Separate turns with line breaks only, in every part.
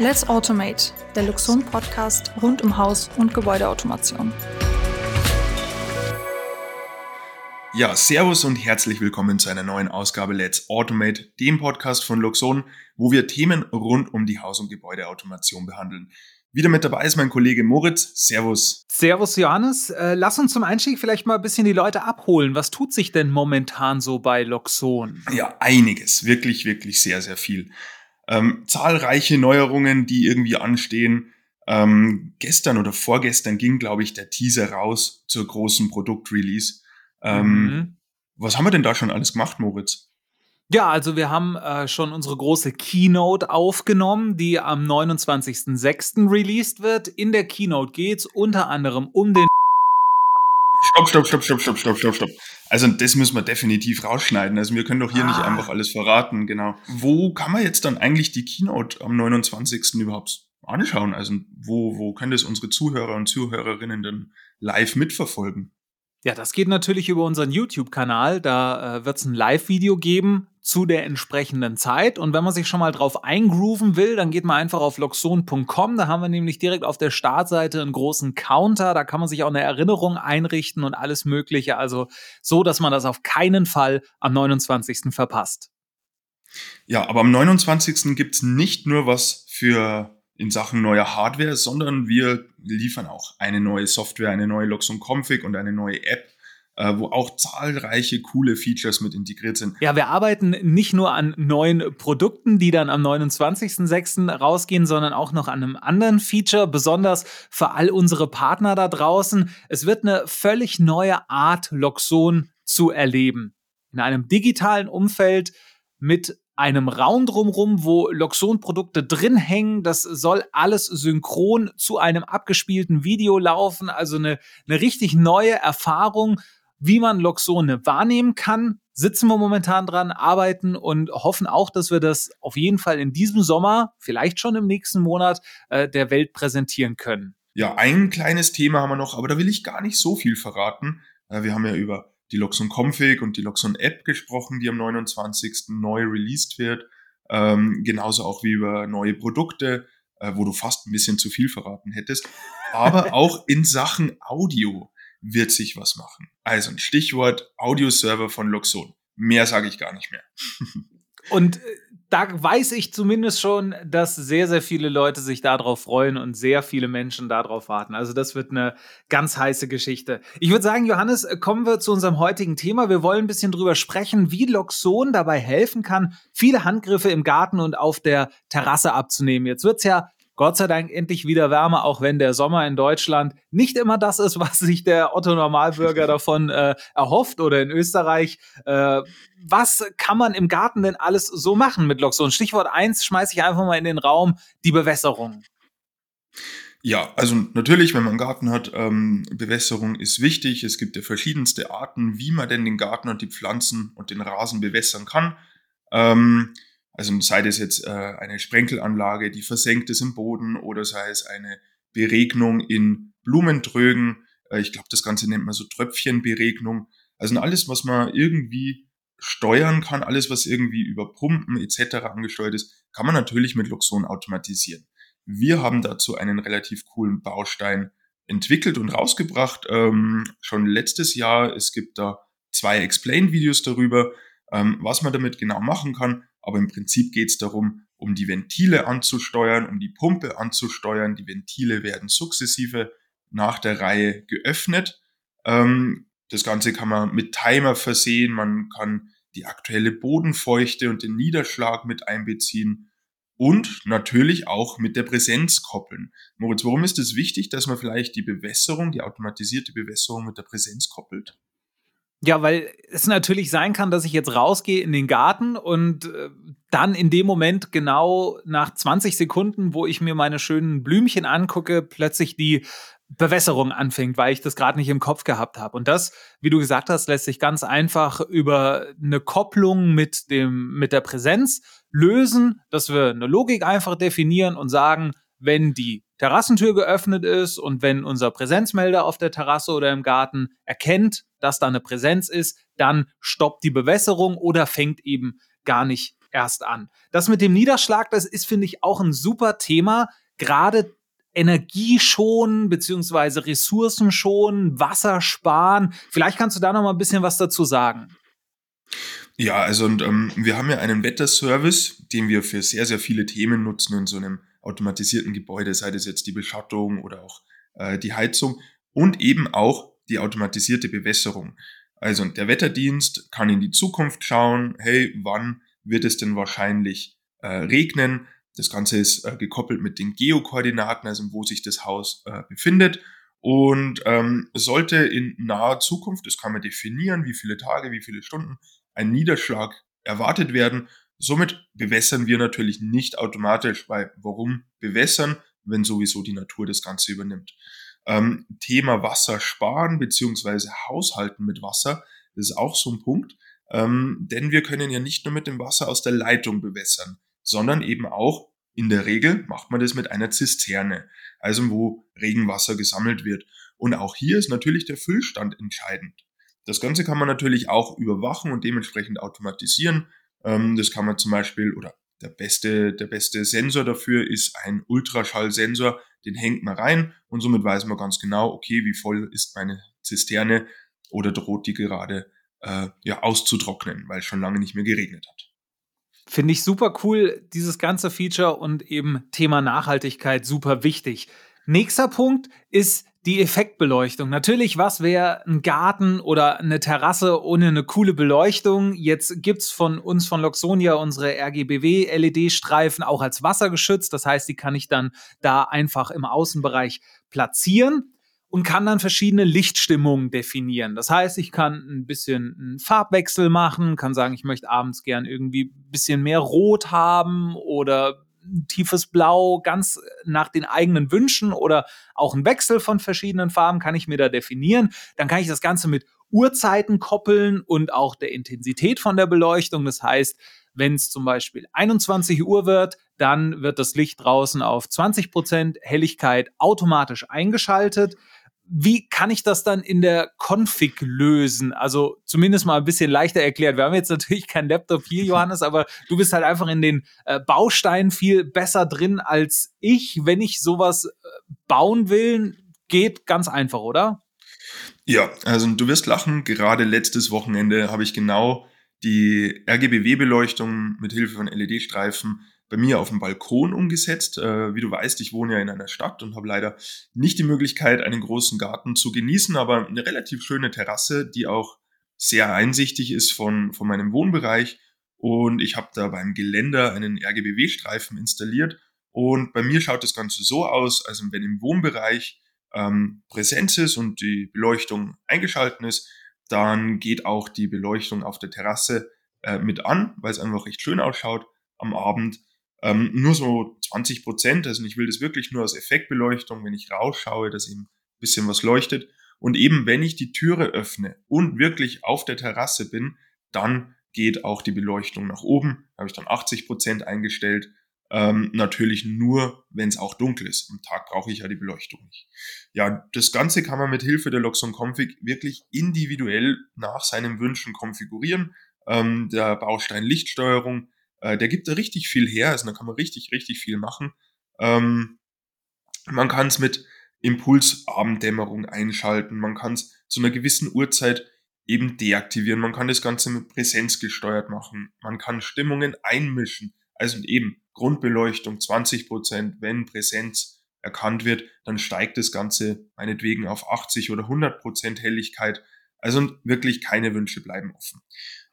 Let's Automate, der Luxon Podcast rund um Haus- und Gebäudeautomation.
Ja, Servus und herzlich willkommen zu einer neuen Ausgabe Let's Automate, dem Podcast von Luxon, wo wir Themen rund um die Haus- und Gebäudeautomation behandeln. Wieder mit dabei ist mein Kollege Moritz. Servus.
Servus, Johannes. Äh, lass uns zum Einstieg vielleicht mal ein bisschen die Leute abholen. Was tut sich denn momentan so bei Loxon?
Ja, einiges. Wirklich, wirklich sehr, sehr viel. Ähm, zahlreiche Neuerungen, die irgendwie anstehen. Ähm, gestern oder vorgestern ging, glaube ich, der Teaser raus zur großen Produktrelease. Ähm, mhm. Was haben wir denn da schon alles gemacht, Moritz?
Ja, also wir haben äh, schon unsere große Keynote aufgenommen, die am 29.06. released wird. In der Keynote geht's unter anderem um den
Stopp, stopp, stopp, stopp, stopp, stopp, stopp, stopp. Also das müssen wir definitiv rausschneiden. Also wir können doch hier ah. nicht einfach alles verraten, genau. Wo kann man jetzt dann eigentlich die Keynote am 29. überhaupt anschauen? Also wo, wo können das unsere Zuhörer und Zuhörerinnen denn live mitverfolgen?
Ja, das geht natürlich über unseren YouTube-Kanal. Da äh, wird es ein Live-Video geben zu der entsprechenden Zeit. Und wenn man sich schon mal drauf eingrooven will, dann geht man einfach auf loxon.com. Da haben wir nämlich direkt auf der Startseite einen großen Counter. Da kann man sich auch eine Erinnerung einrichten und alles Mögliche. Also so, dass man das auf keinen Fall am 29. verpasst.
Ja, aber am 29. gibt's nicht nur was für in Sachen neuer Hardware, sondern wir liefern auch eine neue Software, eine neue Loxon Config und eine neue App, äh, wo auch zahlreiche coole Features mit integriert sind.
Ja, wir arbeiten nicht nur an neuen Produkten, die dann am 29.06. rausgehen, sondern auch noch an einem anderen Feature, besonders für all unsere Partner da draußen. Es wird eine völlig neue Art Loxon zu erleben. In einem digitalen Umfeld mit einem Raum drumrum, wo Loxon-Produkte drin hängen. Das soll alles synchron zu einem abgespielten Video laufen. Also eine, eine richtig neue Erfahrung, wie man Loxone wahrnehmen kann. Sitzen wir momentan dran, arbeiten und hoffen auch, dass wir das auf jeden Fall in diesem Sommer, vielleicht schon im nächsten Monat, äh, der Welt präsentieren können.
Ja, ein kleines Thema haben wir noch, aber da will ich gar nicht so viel verraten. Äh, wir haben ja über die Loxon Config und die Loxon App gesprochen, die am 29. neu released wird. Ähm, genauso auch wie über neue Produkte, äh, wo du fast ein bisschen zu viel verraten hättest. Aber auch in Sachen Audio wird sich was machen. Also ein Stichwort Audioserver von Loxon. Mehr sage ich gar nicht mehr.
Und äh, da weiß ich zumindest schon, dass sehr, sehr viele Leute sich darauf freuen und sehr viele Menschen darauf warten. Also das wird eine ganz heiße Geschichte. Ich würde sagen, Johannes, kommen wir zu unserem heutigen Thema. Wir wollen ein bisschen drüber sprechen, wie Loxon dabei helfen kann, viele Handgriffe im Garten und auf der Terrasse abzunehmen. Jetzt wird's ja Gott sei Dank endlich wieder Wärme, auch wenn der Sommer in Deutschland nicht immer das ist, was sich der Otto Normalbürger davon äh, erhofft oder in Österreich. Äh, was kann man im Garten denn alles so machen mit Loxon? Stichwort eins schmeiße ich einfach mal in den Raum, die Bewässerung.
Ja, also natürlich, wenn man einen Garten hat, ähm, Bewässerung ist wichtig. Es gibt ja verschiedenste Arten, wie man denn den Garten und die Pflanzen und den Rasen bewässern kann. Ähm, also sei das jetzt äh, eine Sprenkelanlage, die versenkt ist im Boden oder sei es eine Beregnung in Blumentrögen. Äh, ich glaube, das Ganze nennt man so Tröpfchenberegnung. Also alles, was man irgendwie steuern kann, alles, was irgendwie über Pumpen etc. angesteuert ist, kann man natürlich mit Luxon automatisieren. Wir haben dazu einen relativ coolen Baustein entwickelt und rausgebracht, ähm, schon letztes Jahr. Es gibt da zwei Explain-Videos darüber, ähm, was man damit genau machen kann. Aber im Prinzip geht es darum, um die Ventile anzusteuern, um die Pumpe anzusteuern. Die Ventile werden sukzessive nach der Reihe geöffnet. Ähm, das Ganze kann man mit Timer versehen. Man kann die aktuelle Bodenfeuchte und den Niederschlag mit einbeziehen und natürlich auch mit der Präsenz koppeln. Moritz, warum ist es wichtig, dass man vielleicht die Bewässerung, die automatisierte Bewässerung mit der Präsenz koppelt?
Ja, weil es natürlich sein kann, dass ich jetzt rausgehe in den Garten und äh, dann in dem Moment genau nach 20 Sekunden, wo ich mir meine schönen Blümchen angucke, plötzlich die Bewässerung anfängt, weil ich das gerade nicht im Kopf gehabt habe. Und das, wie du gesagt hast, lässt sich ganz einfach über eine Kopplung mit dem mit der Präsenz lösen, dass wir eine Logik einfach definieren und sagen, wenn die Terrassentür geöffnet ist und wenn unser Präsenzmelder auf der Terrasse oder im Garten erkennt, dass da eine Präsenz ist, dann stoppt die Bewässerung oder fängt eben gar nicht erst an. Das mit dem Niederschlag, das ist, finde ich, auch ein super Thema. Gerade Energie schonen, beziehungsweise Ressourcen schonen, Wasser sparen. Vielleicht kannst du da noch mal ein bisschen was dazu sagen.
Ja, also und, ähm, wir haben ja einen Wetterservice, den wir für sehr, sehr viele Themen nutzen in so einem automatisierten Gebäude, sei das jetzt die Beschattung oder auch äh, die Heizung und eben auch die automatisierte Bewässerung. Also der Wetterdienst kann in die Zukunft schauen, hey, wann wird es denn wahrscheinlich äh, regnen? Das Ganze ist äh, gekoppelt mit den Geokoordinaten, also wo sich das Haus äh, befindet. Und ähm, sollte in naher Zukunft, das kann man definieren, wie viele Tage, wie viele Stunden, ein Niederschlag erwartet werden. Somit bewässern wir natürlich nicht automatisch, weil warum bewässern, wenn sowieso die Natur das Ganze übernimmt. Ähm, Thema Wasser sparen beziehungsweise Haushalten mit Wasser, das ist auch so ein Punkt. Ähm, denn wir können ja nicht nur mit dem Wasser aus der Leitung bewässern, sondern eben auch in der Regel macht man das mit einer Zisterne, also wo Regenwasser gesammelt wird. Und auch hier ist natürlich der Füllstand entscheidend. Das Ganze kann man natürlich auch überwachen und dementsprechend automatisieren. Ähm, das kann man zum Beispiel, oder der beste, der beste Sensor dafür ist ein Ultraschallsensor, den hängt man rein und somit weiß man ganz genau, okay, wie voll ist meine Zisterne oder droht die gerade äh, ja, auszutrocknen, weil es schon lange nicht mehr geregnet hat.
Finde ich super cool, dieses ganze Feature und eben Thema Nachhaltigkeit super wichtig. Nächster Punkt ist die Effektbeleuchtung. Natürlich, was wäre ein Garten oder eine Terrasse ohne eine coole Beleuchtung? Jetzt gibt es von uns von Loxonia unsere RGBW-LED-Streifen auch als wassergeschützt. Das heißt, die kann ich dann da einfach im Außenbereich platzieren und kann dann verschiedene Lichtstimmungen definieren. Das heißt, ich kann ein bisschen einen Farbwechsel machen, kann sagen, ich möchte abends gern irgendwie ein bisschen mehr Rot haben oder tiefes Blau, ganz nach den eigenen Wünschen oder auch ein Wechsel von verschiedenen Farben kann ich mir da definieren. Dann kann ich das Ganze mit Uhrzeiten koppeln und auch der Intensität von der Beleuchtung. Das heißt, wenn es zum Beispiel 21 Uhr wird, dann wird das Licht draußen auf 20 Prozent Helligkeit automatisch eingeschaltet wie kann ich das dann in der Config lösen? Also zumindest mal ein bisschen leichter erklärt. Wir haben jetzt natürlich kein Laptop hier, Johannes, aber du bist halt einfach in den äh, Bausteinen viel besser drin als ich. Wenn ich sowas äh, bauen will, geht ganz einfach, oder?
Ja, also du wirst lachen. Gerade letztes Wochenende habe ich genau die RGBW-Beleuchtung mit Hilfe von LED-Streifen bei mir auf dem Balkon umgesetzt. Äh, wie du weißt, ich wohne ja in einer Stadt und habe leider nicht die Möglichkeit, einen großen Garten zu genießen, aber eine relativ schöne Terrasse, die auch sehr einsichtig ist von, von meinem Wohnbereich. Und ich habe da beim Geländer einen RGBW-Streifen installiert. Und bei mir schaut das Ganze so aus, also wenn im Wohnbereich ähm, Präsenz ist und die Beleuchtung eingeschalten ist, dann geht auch die Beleuchtung auf der Terrasse äh, mit an, weil es einfach recht schön ausschaut am Abend. Ähm, nur so 20 Prozent, also ich will das wirklich nur als Effektbeleuchtung, wenn ich rausschaue, dass eben ein bisschen was leuchtet. Und eben, wenn ich die Türe öffne und wirklich auf der Terrasse bin, dann geht auch die Beleuchtung nach oben. Da habe ich dann 80 Prozent eingestellt. Ähm, natürlich nur, wenn es auch dunkel ist. Am Tag brauche ich ja die Beleuchtung nicht. Ja, das Ganze kann man mit Hilfe der Loxon Config wirklich individuell nach seinen Wünschen konfigurieren. Ähm, der Baustein Lichtsteuerung äh, der gibt da richtig viel her, also da kann man richtig, richtig viel machen. Ähm, man kann es mit Impulsabenddämmerung einschalten, man kann es zu einer gewissen Uhrzeit eben deaktivieren, man kann das Ganze mit Präsenz gesteuert machen, man kann Stimmungen einmischen, also eben Grundbeleuchtung 20%, wenn Präsenz erkannt wird, dann steigt das Ganze meinetwegen auf 80 oder 100% Helligkeit. Also wirklich keine Wünsche bleiben offen.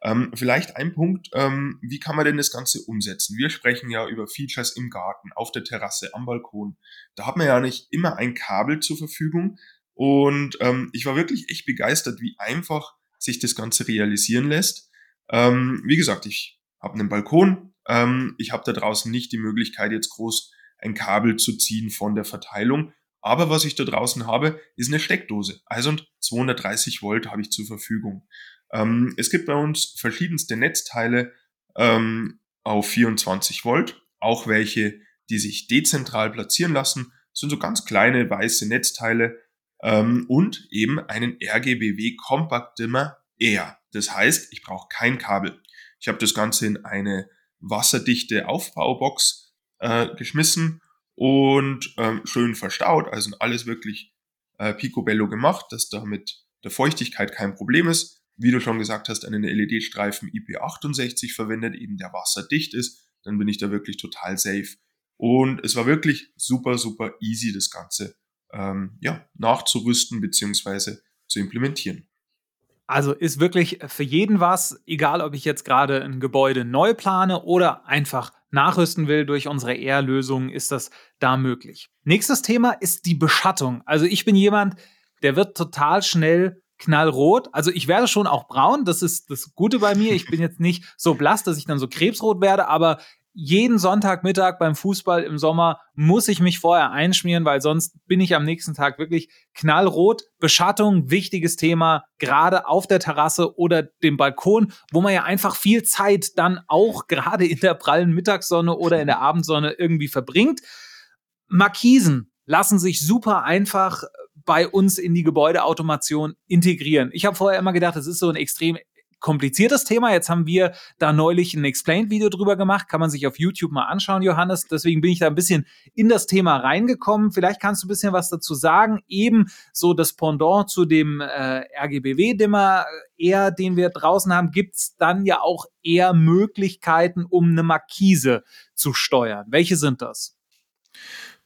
Ähm, vielleicht ein Punkt, ähm, wie kann man denn das Ganze umsetzen? Wir sprechen ja über Features im Garten, auf der Terrasse, am Balkon. Da hat man ja nicht immer ein Kabel zur Verfügung. Und ähm, ich war wirklich echt begeistert, wie einfach sich das Ganze realisieren lässt. Ähm, wie gesagt, ich habe einen Balkon. Ähm, ich habe da draußen nicht die Möglichkeit, jetzt groß ein Kabel zu ziehen von der Verteilung. Aber was ich da draußen habe, ist eine Steckdose. Also 230 Volt habe ich zur Verfügung. Ähm, es gibt bei uns verschiedenste Netzteile ähm, auf 24 Volt, auch welche, die sich dezentral platzieren lassen, das sind so ganz kleine weiße Netzteile ähm, und eben einen RGBW Compact Dimmer R. Das heißt, ich brauche kein Kabel. Ich habe das Ganze in eine wasserdichte Aufbaubox äh, geschmissen und ähm, schön verstaut. Also alles wirklich äh, picobello gemacht, dass da mit der Feuchtigkeit kein Problem ist. Wie du schon gesagt hast, einen LED-Streifen IP68 verwendet, eben der wasserdicht ist. Dann bin ich da wirklich total safe. Und es war wirklich super, super easy, das Ganze ähm, ja, nachzurüsten bzw. zu implementieren.
Also ist wirklich für jeden was, egal ob ich jetzt gerade ein Gebäude neu plane oder einfach nachrüsten will durch unsere ER-Lösung, ist das da möglich. Nächstes Thema ist die Beschattung. Also ich bin jemand, der wird total schnell knallrot. Also ich werde schon auch braun, das ist das Gute bei mir. Ich bin jetzt nicht so blass, dass ich dann so krebsrot werde, aber jeden Sonntagmittag beim Fußball im Sommer muss ich mich vorher einschmieren, weil sonst bin ich am nächsten Tag wirklich knallrot. Beschattung, wichtiges Thema, gerade auf der Terrasse oder dem Balkon, wo man ja einfach viel Zeit dann auch gerade in der prallen Mittagssonne oder in der Abendsonne irgendwie verbringt. Markisen lassen sich super einfach bei uns in die Gebäudeautomation integrieren. Ich habe vorher immer gedacht, das ist so ein extrem kompliziertes Thema. Jetzt haben wir da neulich ein Explained-Video drüber gemacht. Kann man sich auf YouTube mal anschauen, Johannes. Deswegen bin ich da ein bisschen in das Thema reingekommen. Vielleicht kannst du ein bisschen was dazu sagen. Eben so das Pendant zu dem äh, RGBW-Dimmer äh, eher, den wir draußen haben, gibt es dann ja auch eher Möglichkeiten, um eine Markise zu steuern. Welche sind das?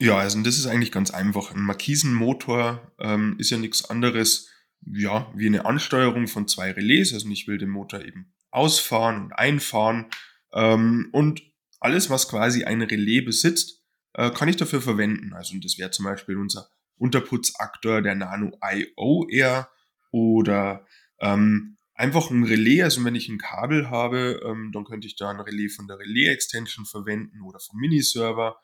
Ja, also das ist eigentlich ganz einfach. Ein Markisenmotor ähm, ist ja nichts anderes ja, wie eine Ansteuerung von zwei Relais. Also ich will den Motor eben ausfahren und einfahren. Ähm, und alles, was quasi ein Relais besitzt, äh, kann ich dafür verwenden. Also das wäre zum Beispiel unser Unterputzaktor, der Nano IOR oder ähm, einfach ein Relais. Also wenn ich ein Kabel habe, ähm, dann könnte ich da ein Relais von der Relais-Extension verwenden oder vom Miniserver.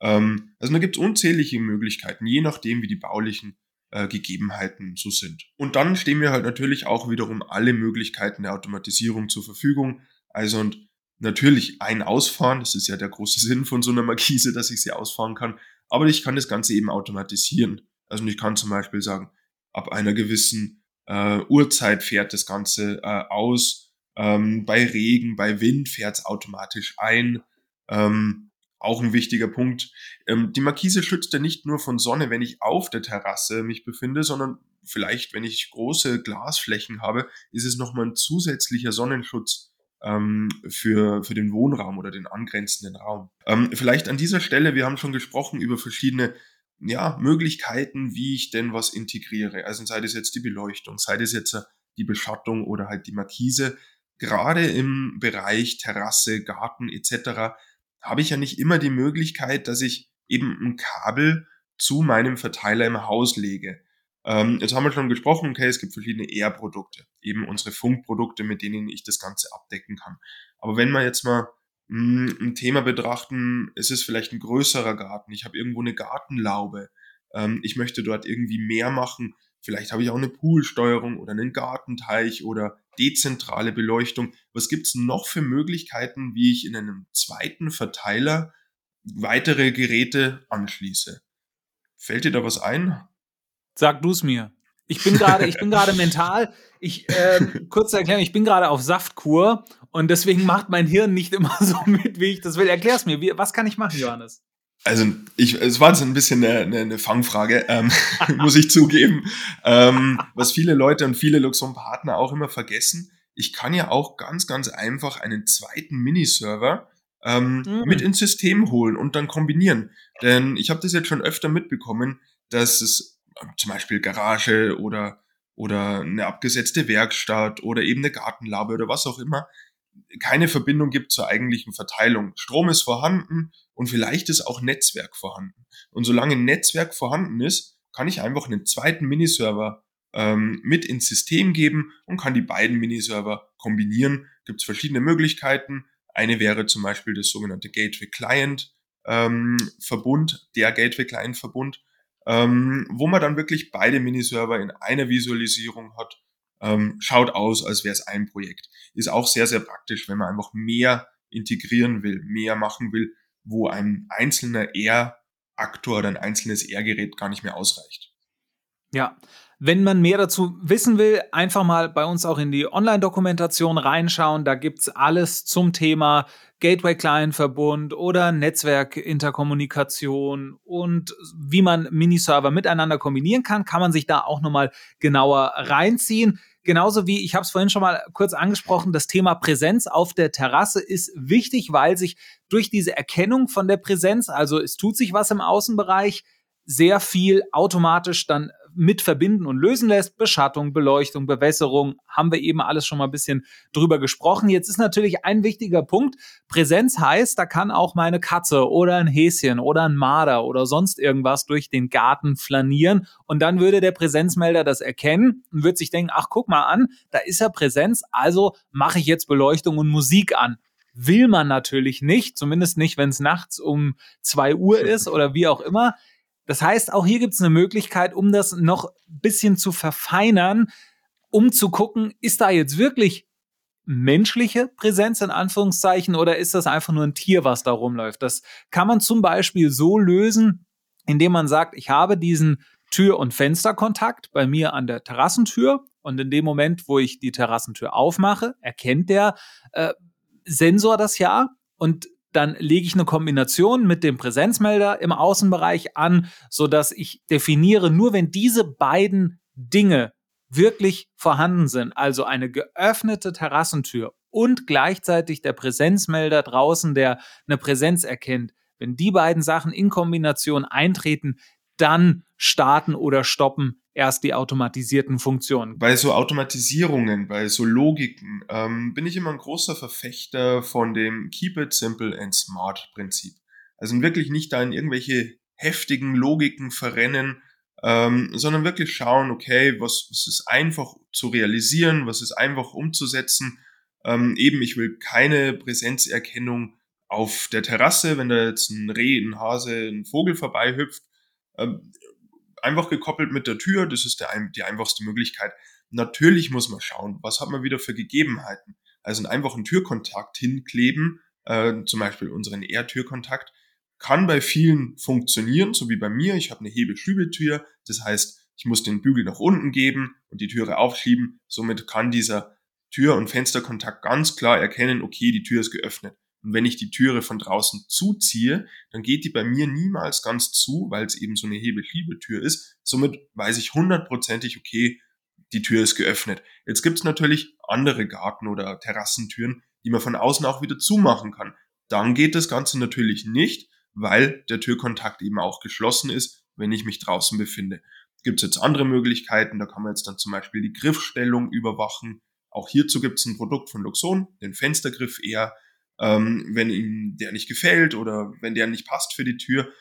Ähm, also da gibt es unzählige Möglichkeiten, je nachdem, wie die baulichen äh, Gegebenheiten so sind. Und dann stehen mir halt natürlich auch wiederum alle Möglichkeiten der Automatisierung zur Verfügung. Also und natürlich ein Ausfahren, das ist ja der große Sinn von so einer Markise, dass ich sie ausfahren kann, aber ich kann das Ganze eben automatisieren. Also ich kann zum Beispiel sagen, ab einer gewissen äh, Uhrzeit fährt das Ganze äh, aus, ähm, bei Regen, bei Wind fährt es automatisch ein. Ähm, auch ein wichtiger Punkt. Ähm, die Markise schützt ja nicht nur von Sonne, wenn ich auf der Terrasse mich befinde, sondern vielleicht, wenn ich große Glasflächen habe, ist es nochmal ein zusätzlicher Sonnenschutz ähm, für, für den Wohnraum oder den angrenzenden Raum. Ähm, vielleicht an dieser Stelle, wir haben schon gesprochen über verschiedene ja, Möglichkeiten, wie ich denn was integriere. Also sei das jetzt die Beleuchtung, sei das jetzt die Beschattung oder halt die Markise. Gerade im Bereich Terrasse, Garten etc habe ich ja nicht immer die Möglichkeit, dass ich eben ein Kabel zu meinem Verteiler im Haus lege. Ähm, jetzt haben wir schon gesprochen, okay, es gibt verschiedene ER-Produkte, eben unsere Funkprodukte, mit denen ich das Ganze abdecken kann. Aber wenn wir jetzt mal mh, hm, ein Thema betrachten, es ist vielleicht ein größerer Garten, ich habe irgendwo eine Gartenlaube, ähm, ich möchte dort irgendwie mehr machen, Vielleicht habe ich auch eine Poolsteuerung oder einen Gartenteich oder dezentrale Beleuchtung. Was gibt es noch für Möglichkeiten, wie ich in einem zweiten Verteiler weitere Geräte anschließe? Fällt dir da was ein?
Sag du es mir. Ich bin gerade, ich bin gerade mental. Ich äh, kurze Erklärung, ich bin gerade auf Saftkur und deswegen macht mein Hirn nicht immer so mit, wie ich das will. Erklär's mir. Wie, was kann ich machen, Johannes?
Also ich, es war jetzt ein bisschen eine, eine, eine Fangfrage, ähm, muss ich zugeben. Ähm, was viele Leute und viele Luxon-Partner auch immer vergessen, ich kann ja auch ganz, ganz einfach einen zweiten Miniserver ähm, mhm. mit ins System holen und dann kombinieren. Denn ich habe das jetzt schon öfter mitbekommen, dass es äh, zum Beispiel Garage oder, oder eine abgesetzte Werkstatt oder eben eine Gartenlaube oder was auch immer, keine Verbindung gibt zur eigentlichen Verteilung. Strom ist vorhanden und vielleicht ist auch Netzwerk vorhanden. Und solange Netzwerk vorhanden ist, kann ich einfach einen zweiten Miniserver ähm, mit ins System geben und kann die beiden Miniserver kombinieren. Gibt es verschiedene Möglichkeiten. Eine wäre zum Beispiel das sogenannte Gateway Client ähm, Verbund, der Gateway Client Verbund, ähm, wo man dann wirklich beide Miniserver in einer Visualisierung hat ähm, schaut aus, als wäre es ein Projekt. Ist auch sehr, sehr praktisch, wenn man einfach mehr integrieren will, mehr machen will, wo ein einzelner R-Aktor oder ein einzelnes R-Gerät gar nicht mehr ausreicht.
Ja, Wenn man mehr dazu wissen will, einfach mal bei uns auch in die Online-Dokumentation reinschauen. Da gibt es alles zum Thema Gateway-Client-Verbund oder Netzwerk-Interkommunikation und wie man Miniserver miteinander kombinieren kann, kann man sich da auch nochmal genauer reinziehen. Genauso wie, ich habe es vorhin schon mal kurz angesprochen, das Thema Präsenz auf der Terrasse ist wichtig, weil sich durch diese Erkennung von der Präsenz, also es tut sich was im Außenbereich, sehr viel automatisch dann mit verbinden und lösen lässt. Beschattung, Beleuchtung, Bewässerung, haben wir eben alles schon mal ein bisschen drüber gesprochen. Jetzt ist natürlich ein wichtiger Punkt. Präsenz heißt, da kann auch meine Katze oder ein Häschen oder ein Marder oder sonst irgendwas durch den Garten flanieren und dann würde der Präsenzmelder das erkennen und würde sich denken, ach guck mal an, da ist ja Präsenz, also mache ich jetzt Beleuchtung und Musik an will man natürlich nicht, zumindest nicht, wenn es nachts um zwei Uhr ist oder wie auch immer. Das heißt, auch hier gibt es eine Möglichkeit, um das noch ein bisschen zu verfeinern, um zu gucken, ist da jetzt wirklich menschliche Präsenz in Anführungszeichen oder ist das einfach nur ein Tier, was da rumläuft? Das kann man zum Beispiel so lösen, indem man sagt, ich habe diesen Tür- und Fensterkontakt bei mir an der Terrassentür und in dem Moment, wo ich die Terrassentür aufmache, erkennt der äh, Sensor das ja und dann lege ich eine Kombination mit dem Präsenzmelder im Außenbereich an, so dass ich definiere, nur wenn diese beiden Dinge wirklich vorhanden sind, also eine geöffnete Terrassentür und gleichzeitig der Präsenzmelder draußen, der eine Präsenz erkennt, wenn die beiden Sachen in Kombination eintreten, dann starten oder stoppen erst die automatisierten Funktionen.
Bei so Automatisierungen, bei so Logiken ähm, bin ich immer ein großer Verfechter von dem Keep it simple and smart Prinzip. Also wirklich nicht da in irgendwelche heftigen Logiken verrennen, ähm, sondern wirklich schauen, okay, was, was ist einfach zu realisieren, was ist einfach umzusetzen. Ähm, eben, ich will keine Präsenzerkennung auf der Terrasse, wenn da jetzt ein Reh, ein Hase, ein Vogel vorbeihüpft. Ähm, einfach gekoppelt mit der Tür, das ist der, die einfachste Möglichkeit. Natürlich muss man schauen, was hat man wieder für Gegebenheiten. Also einen einfachen Türkontakt hinkleben, äh, zum Beispiel unseren R-Türkontakt, kann bei vielen funktionieren, so wie bei mir. Ich habe eine Hebelschübeltür, das heißt, ich muss den Bügel nach unten geben und die Türe aufschieben. Somit kann dieser Tür- und Fensterkontakt ganz klar erkennen, okay, die Tür ist geöffnet. Und wenn ich die Türe von draußen zuziehe, dann geht die bei mir niemals ganz zu, weil es eben so eine Hebel-Schiebetür ist. Somit weiß ich hundertprozentig, okay, die Tür ist geöffnet. Jetzt gibt es natürlich andere Garten- oder Terrassentüren, die man von außen auch wieder zumachen kann. Dann geht das Ganze natürlich nicht, weil der Türkontakt eben auch geschlossen ist, wenn ich mich draußen befinde. Gibt es jetzt andere Möglichkeiten, da kann man jetzt dann zum Beispiel die Griffstellung überwachen. Auch hierzu gibt es ein Produkt von Luxon, den Fenstergriff eher ähm, wenn ihm der nicht gefällt oder wenn der nicht passt für die Tür,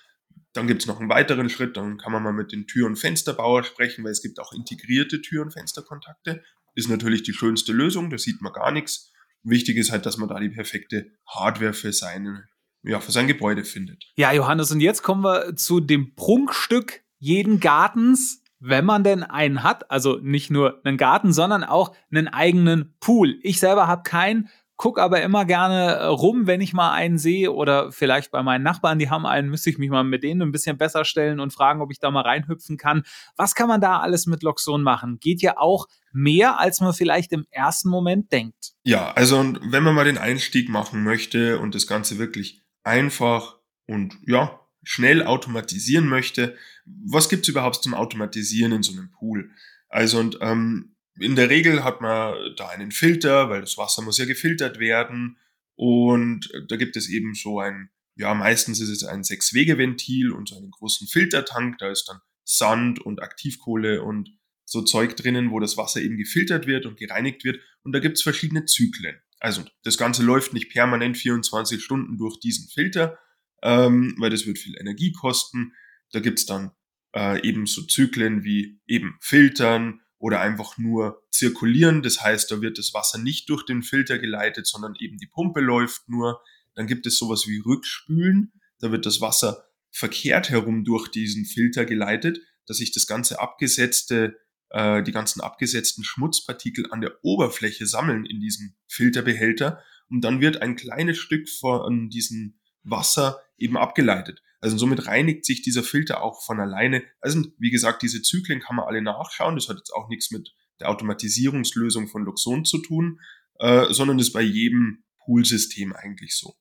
dann gibt es noch einen weiteren Schritt, dann kann man mal mit den Tür- und Fensterbauer sprechen, weil es gibt auch integrierte Tür- und Fensterkontakte. Ist natürlich die schönste Lösung, da sieht man gar nichts. Wichtig ist halt, dass man da die perfekte Hardware für seine, ja, für sein Gebäude findet.
Ja, Johannes, und jetzt kommen wir zu dem Prunkstück jeden Gartens, wenn man denn einen hat. Also nicht nur einen Garten, sondern auch einen eigenen Pool. Ich selber habe keinen guck aber immer gerne äh, rum, wenn ich mal einen sehe oder vielleicht bei meinen Nachbarn, die haben einen, müsste ich mich mal mit denen ein bisschen besser stellen und fragen, ob ich da mal reinhüpfen kann. Was kann man da alles mit Loxon machen? Geht ja auch mehr, als man vielleicht im ersten Moment denkt.
Ja, also wenn man mal den Einstieg machen möchte und das Ganze wirklich einfach und ja, schnell automatisieren möchte, was gibt's überhaupt zum Automatisieren in so einem Pool? Also und ähm, in der Regel hat man da einen Filter, weil das Wasser muss ja gefiltert werden. Und da gibt es eben so ein, ja, meistens ist es ein Sechs-Wege-Ventil und so einen großen Filtertank. Da ist dann Sand und Aktivkohle und so Zeug drinnen, wo das Wasser eben gefiltert wird und gereinigt wird. Und da gibt es verschiedene Zyklen. Also das Ganze läuft nicht permanent 24 Stunden durch diesen Filter, ähm, weil das wird viel Energie kosten. Da gibt es dann äh, eben so Zyklen wie eben Filtern, oder einfach nur zirkulieren. Das heißt, da wird das Wasser nicht durch den Filter geleitet, sondern eben die Pumpe läuft nur. Dann gibt es sowas wie Rückspülen. Da wird das Wasser verkehrt herum durch diesen Filter geleitet, dass sich das ganze abgesetzte, äh, die ganzen abgesetzten Schmutzpartikel an der Oberfläche sammeln in diesem Filterbehälter und dann wird ein kleines Stück von diesem Wasser eben abgeleitet. Also somit reinigt sich dieser Filter auch von alleine. Also wie gesagt, diese Zyklen kann man alle nachschauen. Das hat jetzt auch nichts mit der Automatisierungslösung von Luxon zu tun, äh, sondern ist bei jedem Poolsystem eigentlich so.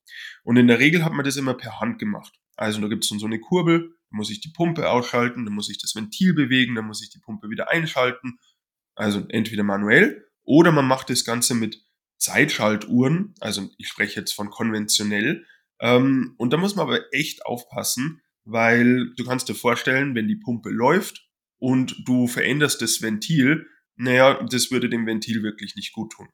Und in der Regel hat man das immer per Hand gemacht. Also da gibt es dann so eine Kurbel, da muss ich die Pumpe ausschalten, da muss ich das Ventil bewegen, da muss ich die Pumpe wieder einschalten. Also entweder manuell oder man macht das Ganze mit Zeitschaltuhren. Also ich spreche jetzt von konventionell. Ähm, und da muss man aber echt aufpassen, weil du kannst dir vorstellen, wenn die Pumpe läuft und du veränderst das Ventil, naja, das würde dem Ventil wirklich nicht gut tun.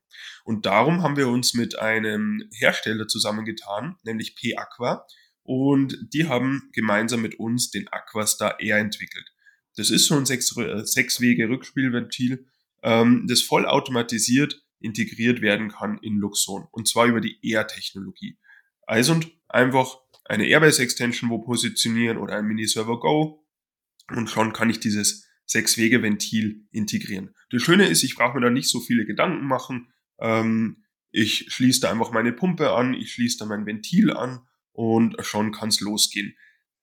Und darum haben wir uns mit einem Hersteller zusammengetan, nämlich P-Aqua. Und die haben gemeinsam mit uns den Aquastar Air entwickelt. Das ist so ein äh, sechs Wege Rückspielventil, ähm, das vollautomatisiert integriert werden kann in Luxon. Und zwar über die Air-Technologie. Also einfach eine Airbase-Extension wo positionieren oder ein Mini-Server Go und schon kann ich dieses Sechs-Wege-Ventil integrieren. Das Schöne ist, ich brauche mir da nicht so viele Gedanken machen. Ähm, ich schließe da einfach meine Pumpe an, ich schließe da mein Ventil an und schon kann es losgehen.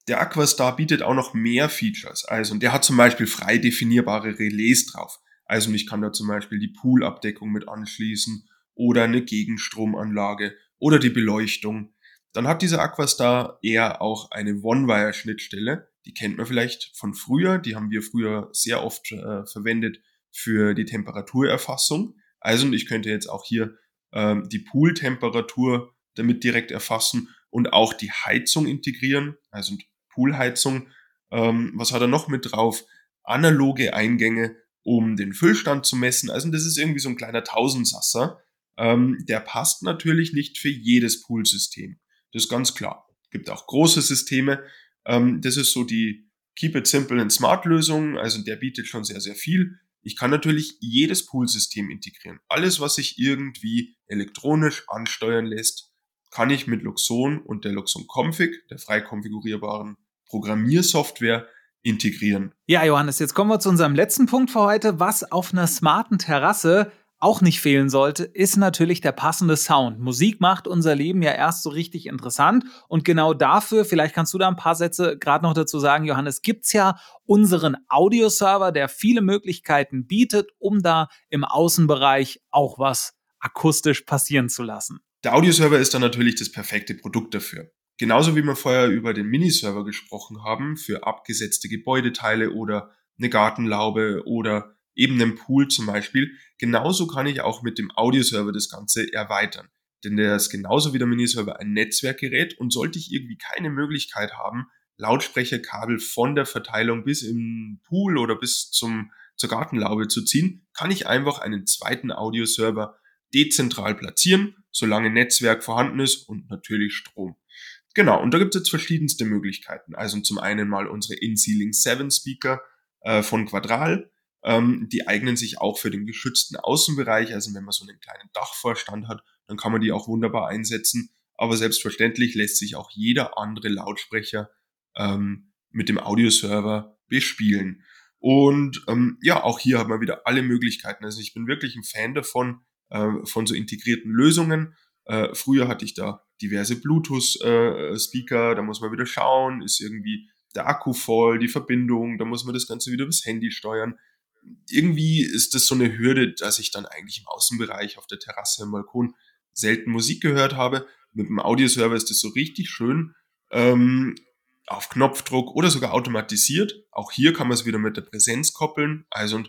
Der Aquastar bietet auch noch mehr Features. Also, der hat zum Beispiel frei definierbare Relais drauf. Also, ich kann da zum Beispiel die Poolabdeckung mit anschließen oder eine Gegenstromanlage oder die Beleuchtung. Dann hat dieser Aquastar eher auch eine One-Wire-Schnittstelle. Die kennt man vielleicht von früher. Die haben wir früher sehr oft äh, verwendet für die Temperaturerfassung. Also ich könnte jetzt auch hier ähm, die Pooltemperatur damit direkt erfassen und auch die Heizung integrieren, also Poolheizung. Ähm, was hat er noch mit drauf? Analoge Eingänge, um den Füllstand zu messen. Also das ist irgendwie so ein kleiner Tausendsasser. Ähm, der passt natürlich nicht für jedes Poolsystem. Das ist ganz klar. Gibt auch große Systeme. Ähm, das ist so die Keep it simple and smart Lösung. Also der bietet schon sehr, sehr viel. Ich kann natürlich jedes Poolsystem integrieren. Alles, was sich irgendwie elektronisch ansteuern lässt, kann ich mit Luxon und der Luxon Config, der frei konfigurierbaren Programmiersoftware, integrieren.
Ja, Johannes, jetzt kommen wir zu unserem letzten Punkt für heute. Was auf einer smarten Terrasse auch nicht fehlen sollte, ist natürlich der passende Sound. Musik macht unser Leben ja erst so richtig interessant und genau dafür, vielleicht kannst du da ein paar Sätze gerade noch dazu sagen, Johannes, gibt es ja unseren Audioserver, der viele Möglichkeiten bietet, um da im Außenbereich auch was akustisch passieren zu lassen.
Der Audioserver ist dann natürlich das perfekte Produkt dafür. Genauso wie wir vorher über den Miniserver gesprochen haben, für abgesetzte Gebäudeteile oder eine Gartenlaube oder eben einen Pool zum Beispiel, genauso kann ich auch mit dem Audioserver das Ganze erweitern. Denn der ist genauso wie der Miniserver ein Netzwerkgerät und sollte ich irgendwie keine Möglichkeit haben, Lautsprecherkabel von der Verteilung bis im Pool oder bis zum, zur Gartenlaube zu ziehen, kann ich einfach einen zweiten Audioserver dezentral platzieren, solange Netzwerk vorhanden ist und natürlich Strom. Genau, und da gibt es jetzt verschiedenste Möglichkeiten. Also zum einen mal unsere In-Ceiling 7 Speaker äh, von Quadral. Ähm, die eignen sich auch für den geschützten Außenbereich. Also wenn man so einen kleinen Dachvorstand hat, dann kann man die auch wunderbar einsetzen. Aber selbstverständlich lässt sich auch jeder andere Lautsprecher ähm, mit dem Audioserver bespielen. Und ähm, ja, auch hier hat man wieder alle Möglichkeiten. Also ich bin wirklich ein Fan davon, äh, von so integrierten Lösungen. Äh, früher hatte ich da diverse Bluetooth-Speaker, äh, da muss man wieder schauen, ist irgendwie der Akku voll, die Verbindung, da muss man das Ganze wieder übers Handy steuern. Irgendwie ist das so eine Hürde, dass ich dann eigentlich im Außenbereich auf der Terrasse, im Balkon selten Musik gehört habe. Mit dem Audioserver ist das so richtig schön. Ähm, auf Knopfdruck oder sogar automatisiert. Auch hier kann man es wieder mit der Präsenz koppeln. Also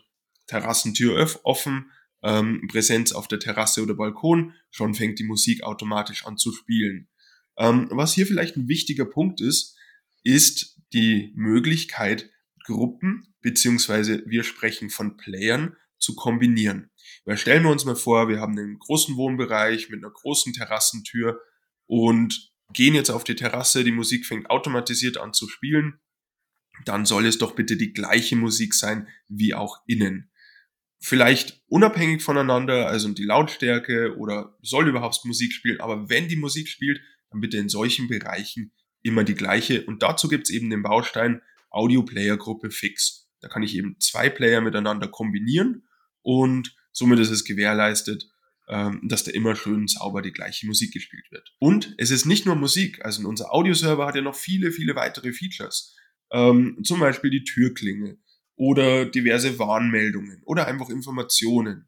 Terrassentür offen, ähm, Präsenz auf der Terrasse oder Balkon, schon fängt die Musik automatisch an zu spielen. Ähm, was hier vielleicht ein wichtiger Punkt ist, ist die Möglichkeit, Gruppen, beziehungsweise wir sprechen von Playern, zu kombinieren. Weil stellen wir uns mal vor, wir haben einen großen Wohnbereich mit einer großen Terrassentür und gehen jetzt auf die Terrasse, die Musik fängt automatisiert an zu spielen, dann soll es doch bitte die gleiche Musik sein wie auch innen vielleicht unabhängig voneinander, also die Lautstärke oder soll überhaupt Musik spielen, aber wenn die Musik spielt, dann bitte in solchen Bereichen immer die gleiche. Und dazu gibt's eben den Baustein Audio-Player-Gruppe Fix. Da kann ich eben zwei Player miteinander kombinieren und somit ist es gewährleistet, ähm, dass da immer schön sauber die gleiche Musik gespielt wird. Und es ist nicht nur Musik, also unser Audioserver hat ja noch viele, viele weitere Features. Ähm, zum Beispiel die Türklinge oder diverse Warnmeldungen oder einfach Informationen.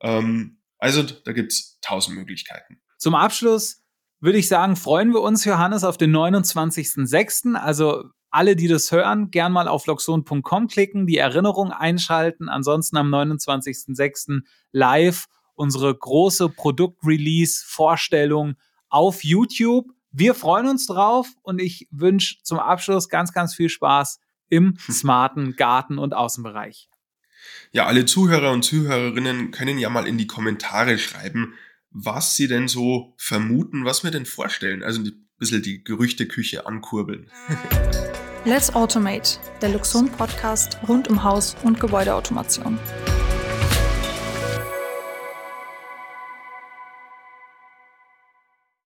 Ähm, also da gibt's tausend Möglichkeiten.
Zum Abschluss würde ich sagen, freuen wir uns, Johannes, auf den 29.06. Also alle, die das hören, gern mal auf loxon.com klicken, die Erinnerung einschalten. Ansonsten am 29.06. live unsere große Produktrelease-Vorstellung auf YouTube. Wir freuen uns drauf und ich wünsche zum Abschluss ganz, ganz viel Spaß im smarten Garten- und Außenbereich.
Ja, alle Zuhörer und Zuhörerinnen können ja mal in die Kommentare schreiben, was sie denn so vermuten, was wir denn vorstellen. Also ein bisschen die Gerüchteküche ankurbeln.
Let's Automate, der Luxon Podcast rund um Haus- und Gebäudeautomation.